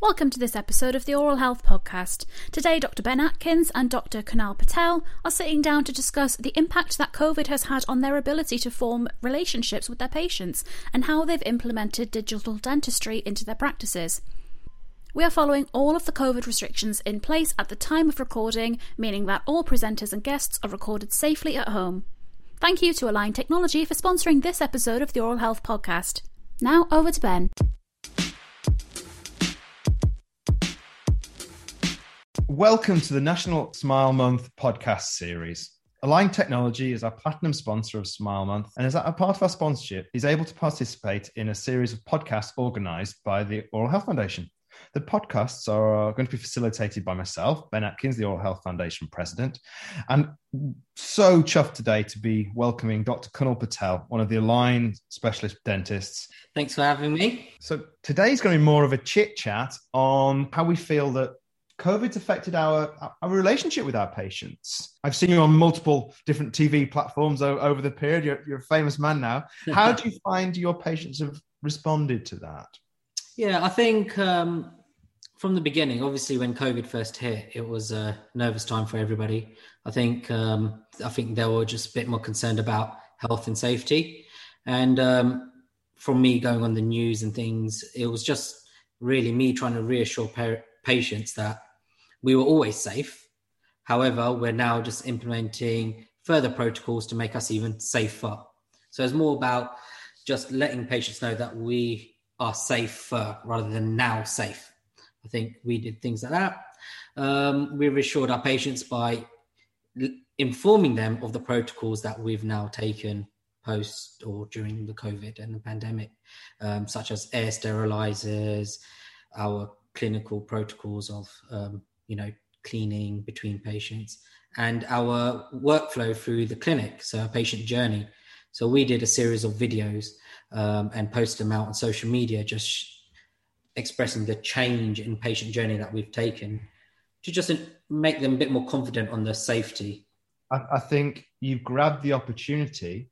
Welcome to this episode of the Oral Health Podcast. Today, Dr. Ben Atkins and Dr. Kunal Patel are sitting down to discuss the impact that COVID has had on their ability to form relationships with their patients and how they've implemented digital dentistry into their practices. We are following all of the COVID restrictions in place at the time of recording, meaning that all presenters and guests are recorded safely at home. Thank you to Align Technology for sponsoring this episode of the Oral Health Podcast. Now, over to Ben. Welcome to the National Smile Month podcast series. Align Technology is our platinum sponsor of Smile Month, and as a part of our sponsorship, is able to participate in a series of podcasts organized by the Oral Health Foundation. The podcasts are going to be facilitated by myself, Ben Atkins, the Oral Health Foundation president, and so chuffed today to be welcoming Dr. Kunal Patel, one of the Align specialist dentists. Thanks for having me. So today's going to be more of a chit chat on how we feel that COVID's affected our, our relationship with our patients. I've seen you on multiple different TV platforms over the period. You're, you're a famous man now. How do you find your patients have responded to that? Yeah, I think um, from the beginning, obviously, when COVID first hit, it was a nervous time for everybody. I think um, I think they were just a bit more concerned about health and safety, and um, from me going on the news and things, it was just really me trying to reassure pa- patients that we were always safe. However, we're now just implementing further protocols to make us even safer. So it's more about just letting patients know that we are safer rather than now safe. I think we did things like that. Um, we reassured our patients by informing them of the protocols that we've now taken post or during the COVID and the pandemic, um, such as air sterilizers, our clinical protocols of um, you know, cleaning between patients and our workflow through the clinic, so our patient journey. So we did a series of videos um, and posted them out on social media, just expressing the change in patient journey that we've taken to just make them a bit more confident on the safety. I, I think you've grabbed the opportunity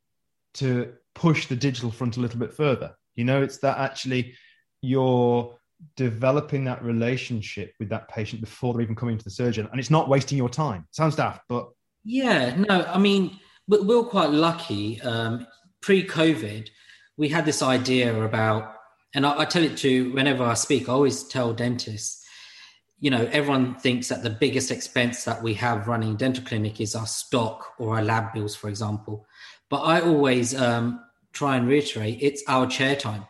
to push the digital front a little bit further. You know, it's that actually you're developing that relationship with that patient before they're even coming to the surgeon. And it's not wasting your time. Sounds daft but. Yeah no i mean we're quite lucky um, pre-covid we had this idea about and I, I tell it to whenever i speak i always tell dentists you know everyone thinks that the biggest expense that we have running dental clinic is our stock or our lab bills for example. But i always um, try and reiterate it's our chair time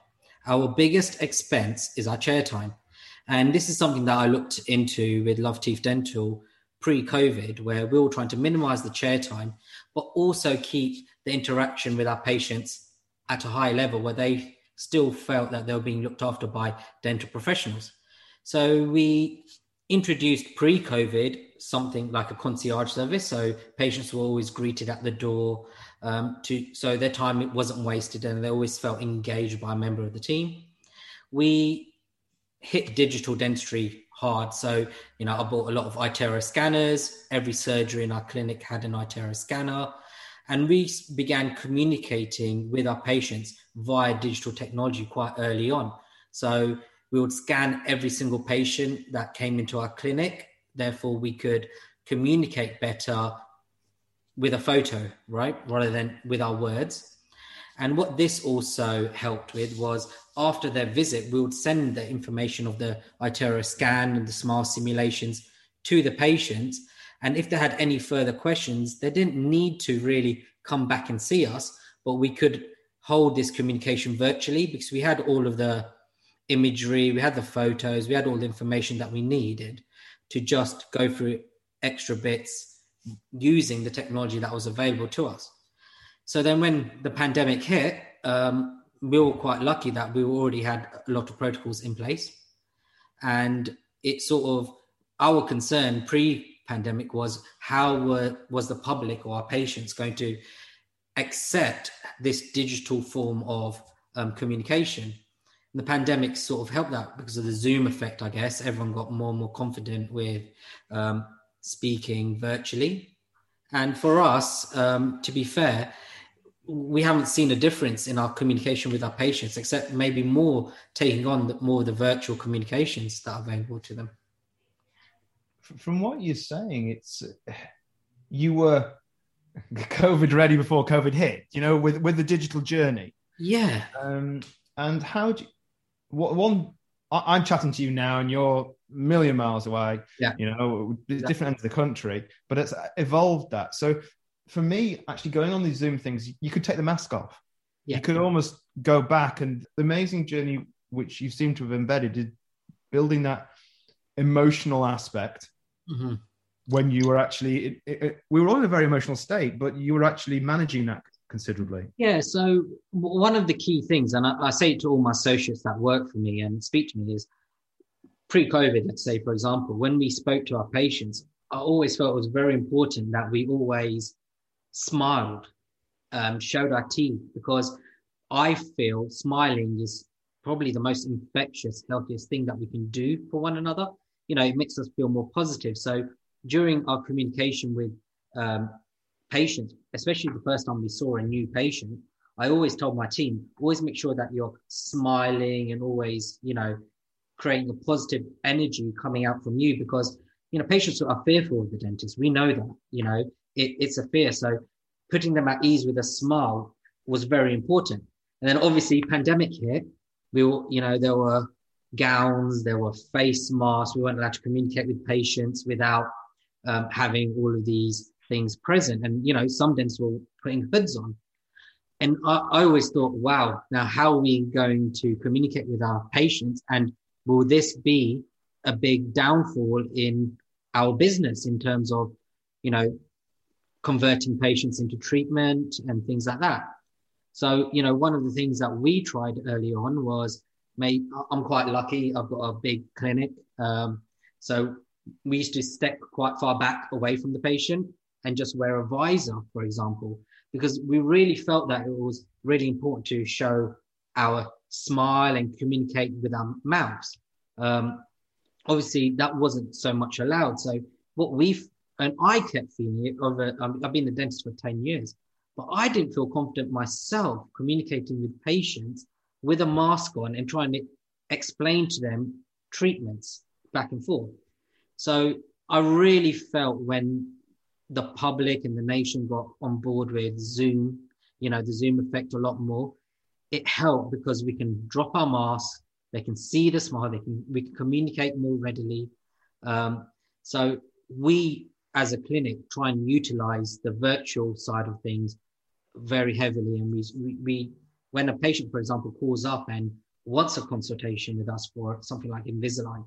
our biggest expense is our chair time. And this is something that I looked into with Love Teeth Dental pre COVID, where we were trying to minimize the chair time, but also keep the interaction with our patients at a high level where they still felt that they were being looked after by dental professionals. So we introduced pre COVID something like a concierge service. So patients were always greeted at the door um, to so their time wasn't wasted and they always felt engaged by a member of the team. We hit digital dentistry hard. So, you know, I bought a lot of iTero scanners. Every surgery in our clinic had an iTero scanner. And we began communicating with our patients via digital technology quite early on. So we would scan every single patient that came into our clinic. Therefore, we could communicate better with a photo, right? Rather than with our words. And what this also helped with was after their visit, we would send the information of the iTero scan and the smile simulations to the patients. And if they had any further questions, they didn't need to really come back and see us, but we could hold this communication virtually because we had all of the imagery, we had the photos, we had all the information that we needed to just go through extra bits using the technology that was available to us. So then, when the pandemic hit, um, we were quite lucky that we already had a lot of protocols in place, and it sort of our concern pre-pandemic was how were, was the public or our patients going to accept this digital form of um, communication. The pandemic sort of helped that because of the Zoom effect, I guess. Everyone got more and more confident with um, speaking virtually. And for us, um, to be fair, we haven't seen a difference in our communication with our patients, except maybe more taking on the, more of the virtual communications that are available to them. From what you're saying, it's you were COVID ready before COVID hit. You know, with with the digital journey. Yeah. Um, and how do you, one? I'm chatting to you now, and you're a million miles away. Yeah. You know, different ends of the country, but it's evolved that. So for me, actually going on these Zoom things, you could take the mask off. Yeah. You could almost go back, and the amazing journey which you seem to have embedded is building that emotional aspect Mm-hmm. when you were actually it, it, we were all in a very emotional state but you were actually managing that considerably Yeah. So one of the key things, and I, I say it to all my associates that work for me and speak to me, is pre-COVID. Let's say, for example, when we spoke to our patients, I always felt it was very important that we always smiled, um, showed our teeth, because I feel smiling is probably the most infectious, healthiest thing that we can do for one another. You know, it makes us feel more positive. So during our communication with um, patients, especially the first time we saw a new patient, I always told my team, always make sure that you're smiling and always, you know, creating a positive energy coming out from you because, you know, patients are fearful of the dentist. We know that, you know, it, it's a fear. So putting them at ease with a smile was very important. And then obviously pandemic hit. We were, you know, there were gowns, there were face masks. We weren't allowed to communicate with patients without um, having all of these things present. And, you know, some dentists were putting hoods on. And I, I always thought, wow, now how are we going to communicate with our patients? And will this be a big downfall in our business in terms of, you know, converting patients into treatment and things like that? So, you know, one of the things that we tried early on was, mate, I'm quite lucky. I've got a big clinic. Um, so we used to step quite far back away from the patient and just wear a visor, for example, because we really felt that it was really important to show our smile and communicate with our mouths. Um, obviously, that wasn't so much allowed. So what we and I kept feeling it over. Um, I've been a dentist for ten years, but I didn't feel confident myself communicating with patients with a mask on and trying to explain to them treatments back and forth. So I really felt when the public and the nation got on board with Zoom, you know, the Zoom effect a lot more, it helped because we can drop our mask, they can see the smile, they can we can communicate more readily. Um, so we as a clinic try and utilize the virtual side of things very heavily and we, we, we when a patient for example calls up and wants a consultation with us for something like invisalign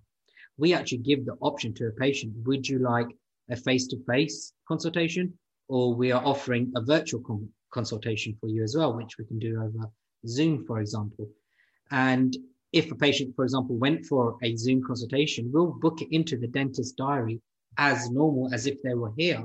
we actually give the option to a patient would you like a face-to-face consultation or we are offering a virtual con- consultation for you as well which we can do over zoom for example. And if a patient for example went for a zoom consultation we'll book it into the dentist diary as normal as if they were here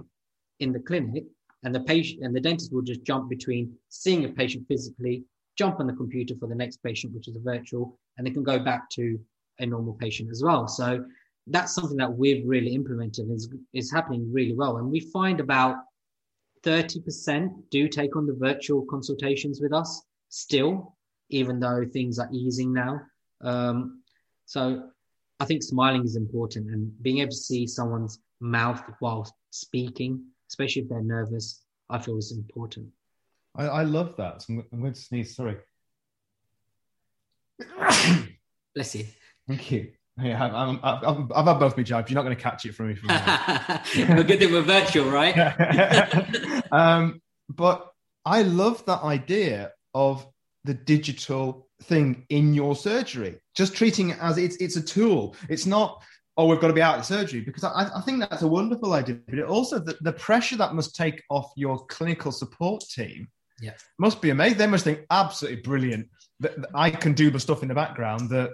in the clinic and the patient and the dentist will just jump between seeing a patient physically jump on the computer for the next patient which is a virtual and they can go back to a normal patient as well. So that's something that we've really implemented is is happening really well and we find about 30% do take on the virtual consultations with us still even though things are easing now um, so I think smiling is important and being able to see someone's mouth while speaking, especially if they're nervous, I feel is important. I, I love that. I'm, I'm going to sneeze. Sorry. Bless you. Thank you. Yeah, I'm, I've, I've, I've had both my jibes. You're not going to catch it from me. From well, good thing we're virtual, right? um, but I love that idea of the digital thing in your surgery. Just treating it as it's it's a tool. It's not oh we've got to be out of surgery because I, I think that's a wonderful idea. But it also the, the pressure that must take off your clinical support team. Yeah, must be amazing. They must think absolutely brilliant that, that I can do the stuff in the background that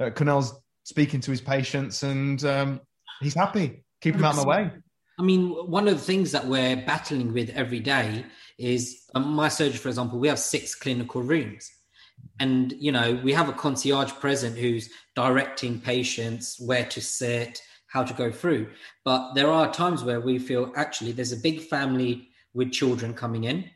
uh, Kunal's speaking to his patients and um, he's happy. Keep him out of my way. I mean, one of the things that we're battling with every day is um, my surgery, for example, we have six clinical rooms. And, you know, we have a concierge present who's directing patients where to sit, how to go through. But there are times where we feel actually there's a big family with children coming in.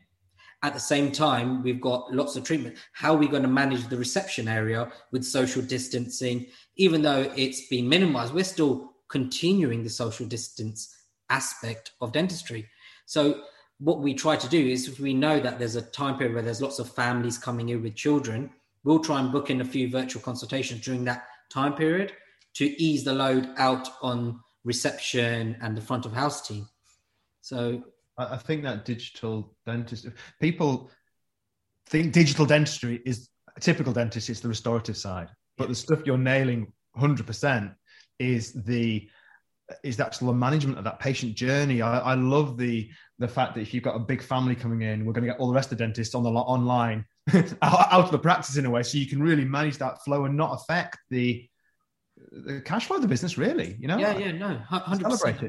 At the same time, we've got lots of treatment. How are we going to manage the reception area with social distancing? Even though it's been minimized, we're still continuing the social distance aspect of dentistry. So, what we try to do is if we know that there's a time period where there's lots of families coming in with children, we'll try and book in a few virtual consultations during that time period to ease the load out on reception and the front of house team. So I think that digital dentist people think digital dentistry is a typical dentist. It's the restorative side, but the stuff you're nailing 100 percent is the is the actual management of that patient journey. I, I, love the the fact that if you've got a big family coming in, we're going to get all the rest of the dentists on the online out of the practice in a way, so you can really manage that flow and not affect the the cash flow of the business. Really, you know? Yeah, yeah, no, hundred percent.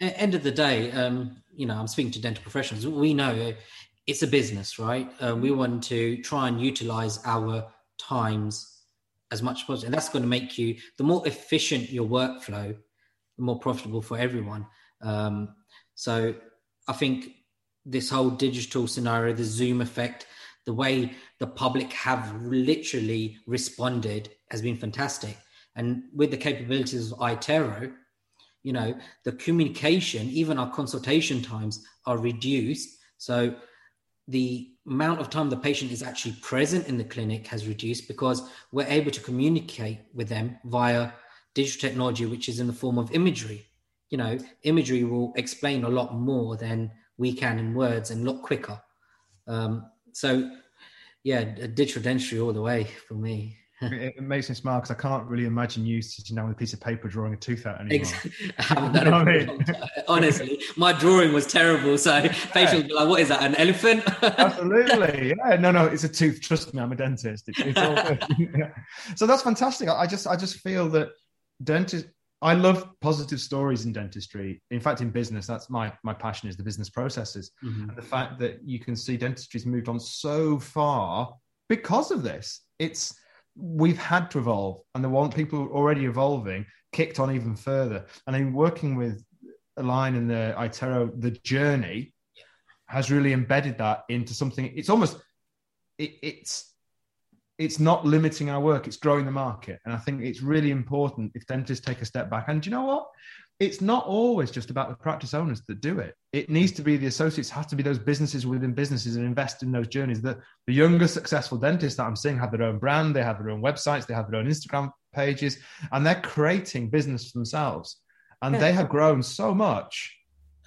End of the day, um, you know, I'm speaking to dental professionals. We know it's a business, right? Um, we want to try and utilize our times as much as possible, and that's going to make you the more efficient your workflow, the more profitable for everyone. Um, so, I think this whole digital scenario, the Zoom effect, the way the public have literally responded has been fantastic. And with the capabilities of iTero, you know the communication even our consultation times are reduced. So the amount of time the patient is actually present in the clinic has reduced because we're able to communicate with them via digital technology which is in the form of imagery. You know imagery will explain a lot more than we can in words and a lot quicker. Um, so yeah digital dentistry all the way for me it, makes me smile because I can't really imagine you sitting down with a piece of paper drawing a tooth out anymore. Exactly. I mean? Honestly, my drawing was terrible. So patients be like, "What is that? An elephant?" Absolutely, yeah. No, no, it's a tooth. Trust me, I'm a dentist. It's, it's all yeah. So that's fantastic. I just, I just feel that dentist. I love positive stories in dentistry. In fact, in business, that's my my passion is the business processes mm-hmm. and the fact that you can see dentistry's moved on so far because of this. It's we've had to evolve, and the one people already evolving kicked on even further. And in working with Align and the iTero, the journey has really embedded that into something. It's almost it, it's it's not limiting our work; it's growing the market. And I think it's really important if dentists take a step back. And you know what? It's not always just about the practice owners that do it. It needs to be the associates, have to be those businesses within businesses and invest in those journeys. The, the younger successful dentists that I'm seeing have their own brand, they have their own websites, they have their own Instagram pages, and they're creating business for themselves. And yeah. they have grown so much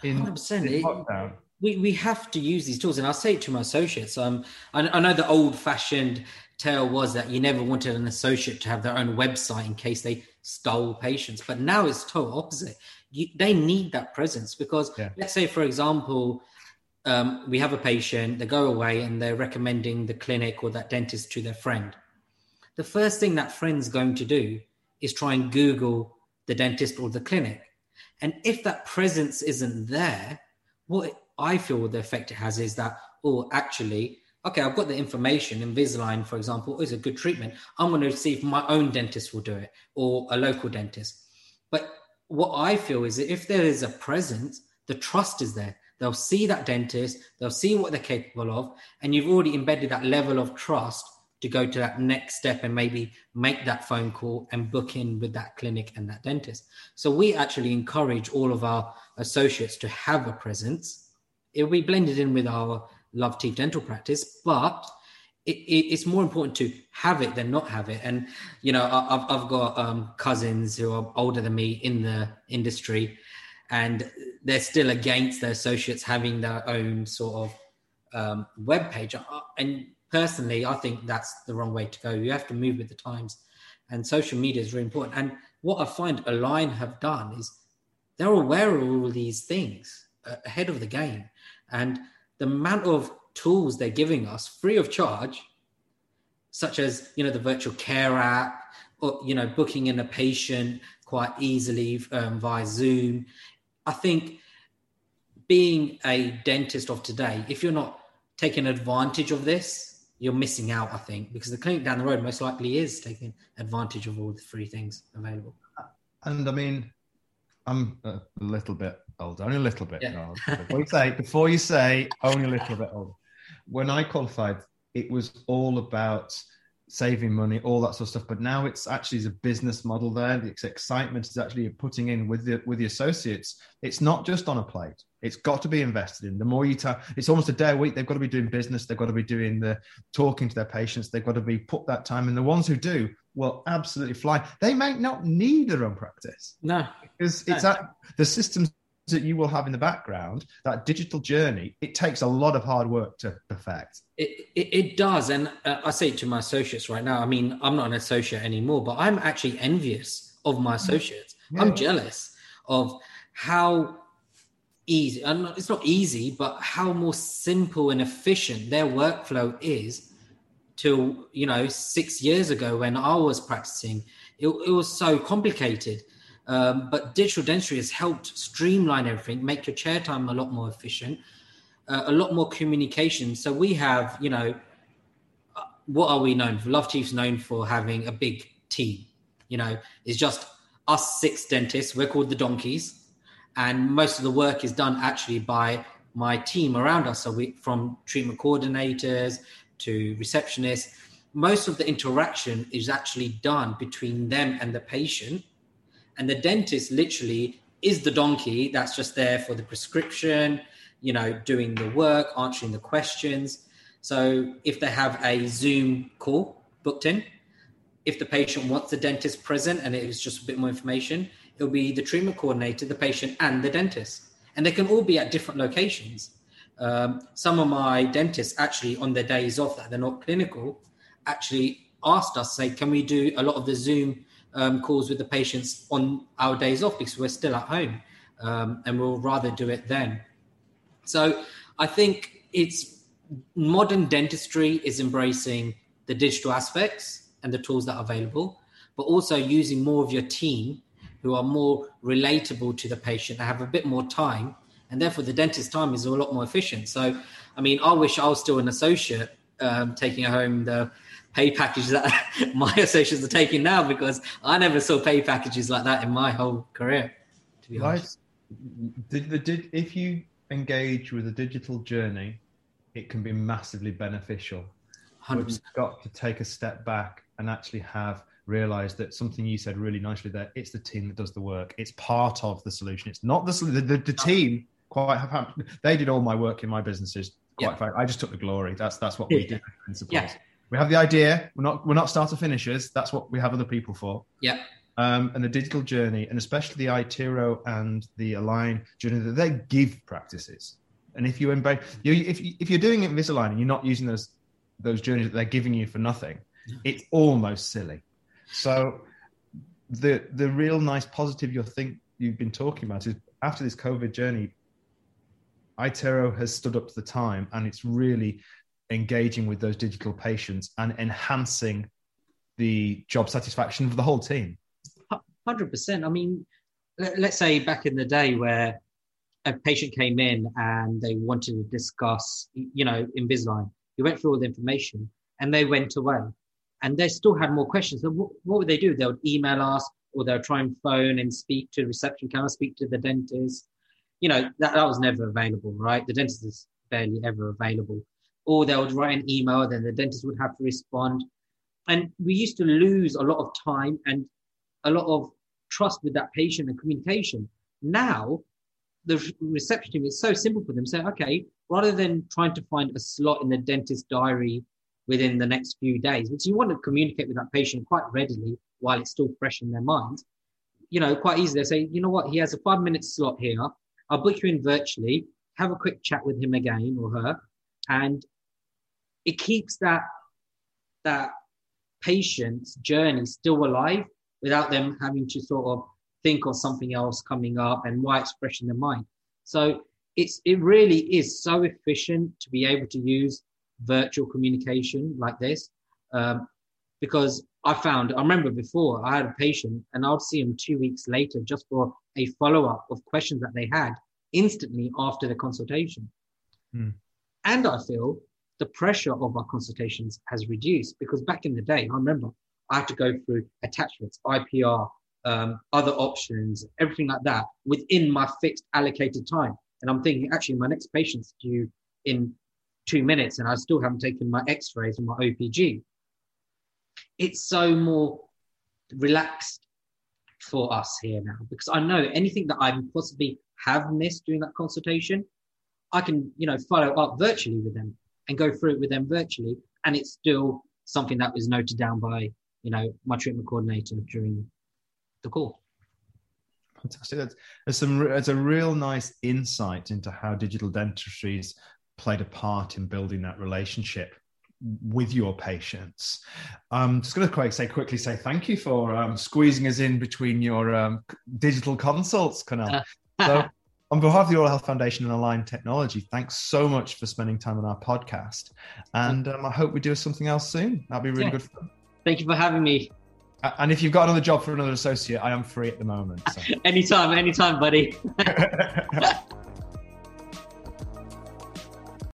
in, in lockdown. We, we have to use these tools. And I'll say it to my associates. Um, I, I know the old fashioned tale was that you never wanted an associate to have their own website in case they stole patients. But now it's total opposite. You, they need that presence because yeah. let's say, for example, um, we have a patient, they go away and they're recommending the clinic or that dentist to their friend. The first thing that friend's going to do is try and Google the dentist or the clinic. And if that presence isn't there, what I feel the effect it has is that, oh, actually, okay, I've got the information. Invisalign, for example, is a good treatment. I'm going to see if my own dentist will do it or a local dentist. But what I feel is that if there is a presence, the trust is there. They'll see that dentist, they'll see what they're capable of, and you've already embedded that level of trust to go to that next step and maybe make that phone call and book in with that clinic and that dentist. So we actually encourage all of our associates to have a presence. It'll be blended in with our love teeth dental practice, but it, it, it's more important to have it than not have it. And you know, I, have I've got um, cousins who are older than me in the industry, and they're still against their associates having their own sort of um, web page. Uh, and personally, I think that's the wrong way to go. You have to move with the times, and social media is really important. And what I find Align have done is they're aware of all these things uh, ahead of the game, and the amount of tools they're giving us free of charge, such as you know the virtual care app, or you know booking in a patient quite easily um, via Zoom. I think being a dentist of today, if you're not taking advantage of this, you're missing out. I think because the clinic down the road most likely is taking advantage of all the free things available. And I mean, I'm a little bit older, only a little bit. Yeah. Before you say, before you say, only a little bit older. when I qualified, it was all about saving money, all that sort of stuff. But now it's actually a business model there. The excitement is actually putting in with the with the associates. It's not just on a plate. It's got to be invested in. The more you tell, it's almost a day a week. They've got to be doing business. They've got to be doing the talking to their patients. They've got to be put that time. And the ones who do will absolutely fly. They may not need their own practice. No, because it's at the systems that you will have in the background, that digital journey, it takes a lot of hard work to perfect. It, it, it does. And uh, I say it to my associates right now. I mean, I'm not an associate anymore, but I'm actually envious of my associates. Yeah. I'm jealous of how easy, and it's not easy, but how more simple and efficient their workflow is till, you know, six years ago when I was practicing. It, it was so complicated um, but digital dentistry has helped streamline everything, make your chair time a lot more efficient, uh, a lot more communication. So we have, you know, uh, what are we known for? Love Teeth's known for having a big team. You know, it's just us six dentists. We're called the donkeys, and most of the work is done actually by my team around us. So we, from treatment coordinators to receptionists, most of the interaction is actually done between them and the patient and the dentist literally is the donkey that's just there for the prescription, you know, doing the work, answering the questions. So if they have a Zoom call booked in, if the patient wants the dentist present and it is just a bit more information, it'll be the treatment coordinator, the patient, and the dentist. And they can all be at different locations. Um, some of my dentists actually, on their days off that they're not clinical, actually asked us, say, can we do a lot of the Zoom um, calls with the patients on our days off because we're still at home um, and we'll rather do it then. So I think it's modern dentistry is embracing the digital aspects and the tools that are available, but also using more of your team who are more relatable to the patient, and have a bit more time, and therefore the dentist time is a lot more efficient. So, I mean, I wish I was still an associate um, taking home the pay packages that my associates are taking now because I never saw pay packages like that in my whole career. To be honest, did the did if you engage with a digital journey, it can be massively beneficial. 100%. But you've got to take a step back and actually have realize that something you said really nicely there. It's the team that does the work. It's part of the solution. It's not the the, the, the team. Quite have they did all my work in my businesses. Quite yeah. I just took the glory. That's that's what we did. Yeah we have the idea. We're not we're not starter finishers. That's what we have other people for. Yeah. Um, and the digital journey, and especially the iTero and the Align journey, that they give practices. And if you embrace, you, if if you're doing Invisalign and you're not using those those journeys that they're giving you for nothing, it's almost silly. So the the real nice positive you think you've been talking about is after this COVID journey, iTero has stood up to the time, and it's really engaging with those digital patients and enhancing the job satisfaction of the whole team. 100%. I mean, let's say back in the day where a patient came in and they wanted to discuss, you know, Invisalign. You went through all the information and they went away and they still had more questions. So what, what would they do? They would email us or they'll try and phone and speak to reception. Can I speak to the dentist? You know, that, that was never available, right? The dentist is barely ever available or they would write an email, then the dentist would have to respond. And we used to lose a lot of time and a lot of trust with that patient and communication. Now, the reception team is so simple for them. Say, okay, rather than trying to find a slot in the dentist diary within the next few days, which you want to communicate with that patient quite readily while it's still fresh in their mind, you know, quite easily. They say, you know what, he has a five minute slot here. I'll book you in virtually, have a quick chat with him again or her, and it keeps that that patient's journey still alive without them having to sort of think of something else coming up and why it's fresh in their mind. So it's it really is so efficient to be able to use virtual communication like this um, because I found I remember before I had a patient and I would see them two weeks later just for a follow up of questions that they had instantly after the consultation. Hmm. And I feel the pressure of our consultations has reduced because back in the day, I remember I had to go through attachments, IPR, um, other options, everything like that within my fixed allocated time. And I'm thinking, actually, my next patient's due in two minutes and I still haven't taken my x-rays and my OPG. It's so more relaxed for us here now because I know anything that I possibly have missed during that consultation, I can, you know, follow up virtually with them and go through it with them virtually. And it's still something that was noted down by, you know, my treatment coordinator during the call. Fantastic. That's, there's some. A real nice insight into how digital dentistry's played a part in building that relationship with your patients. I'm um, just going to say quickly say thank you for um, squeezing us in between your um, digital consults, Kunal. so, on behalf of the Oral Health Foundation and Align Technology, thanks so much for spending time on our podcast. And um, I hope we do something else soon. That'd be really yeah. good fun. Thank you for having me. And if you've got another job for another associate, I am free at the moment. So. anytime, anytime, buddy.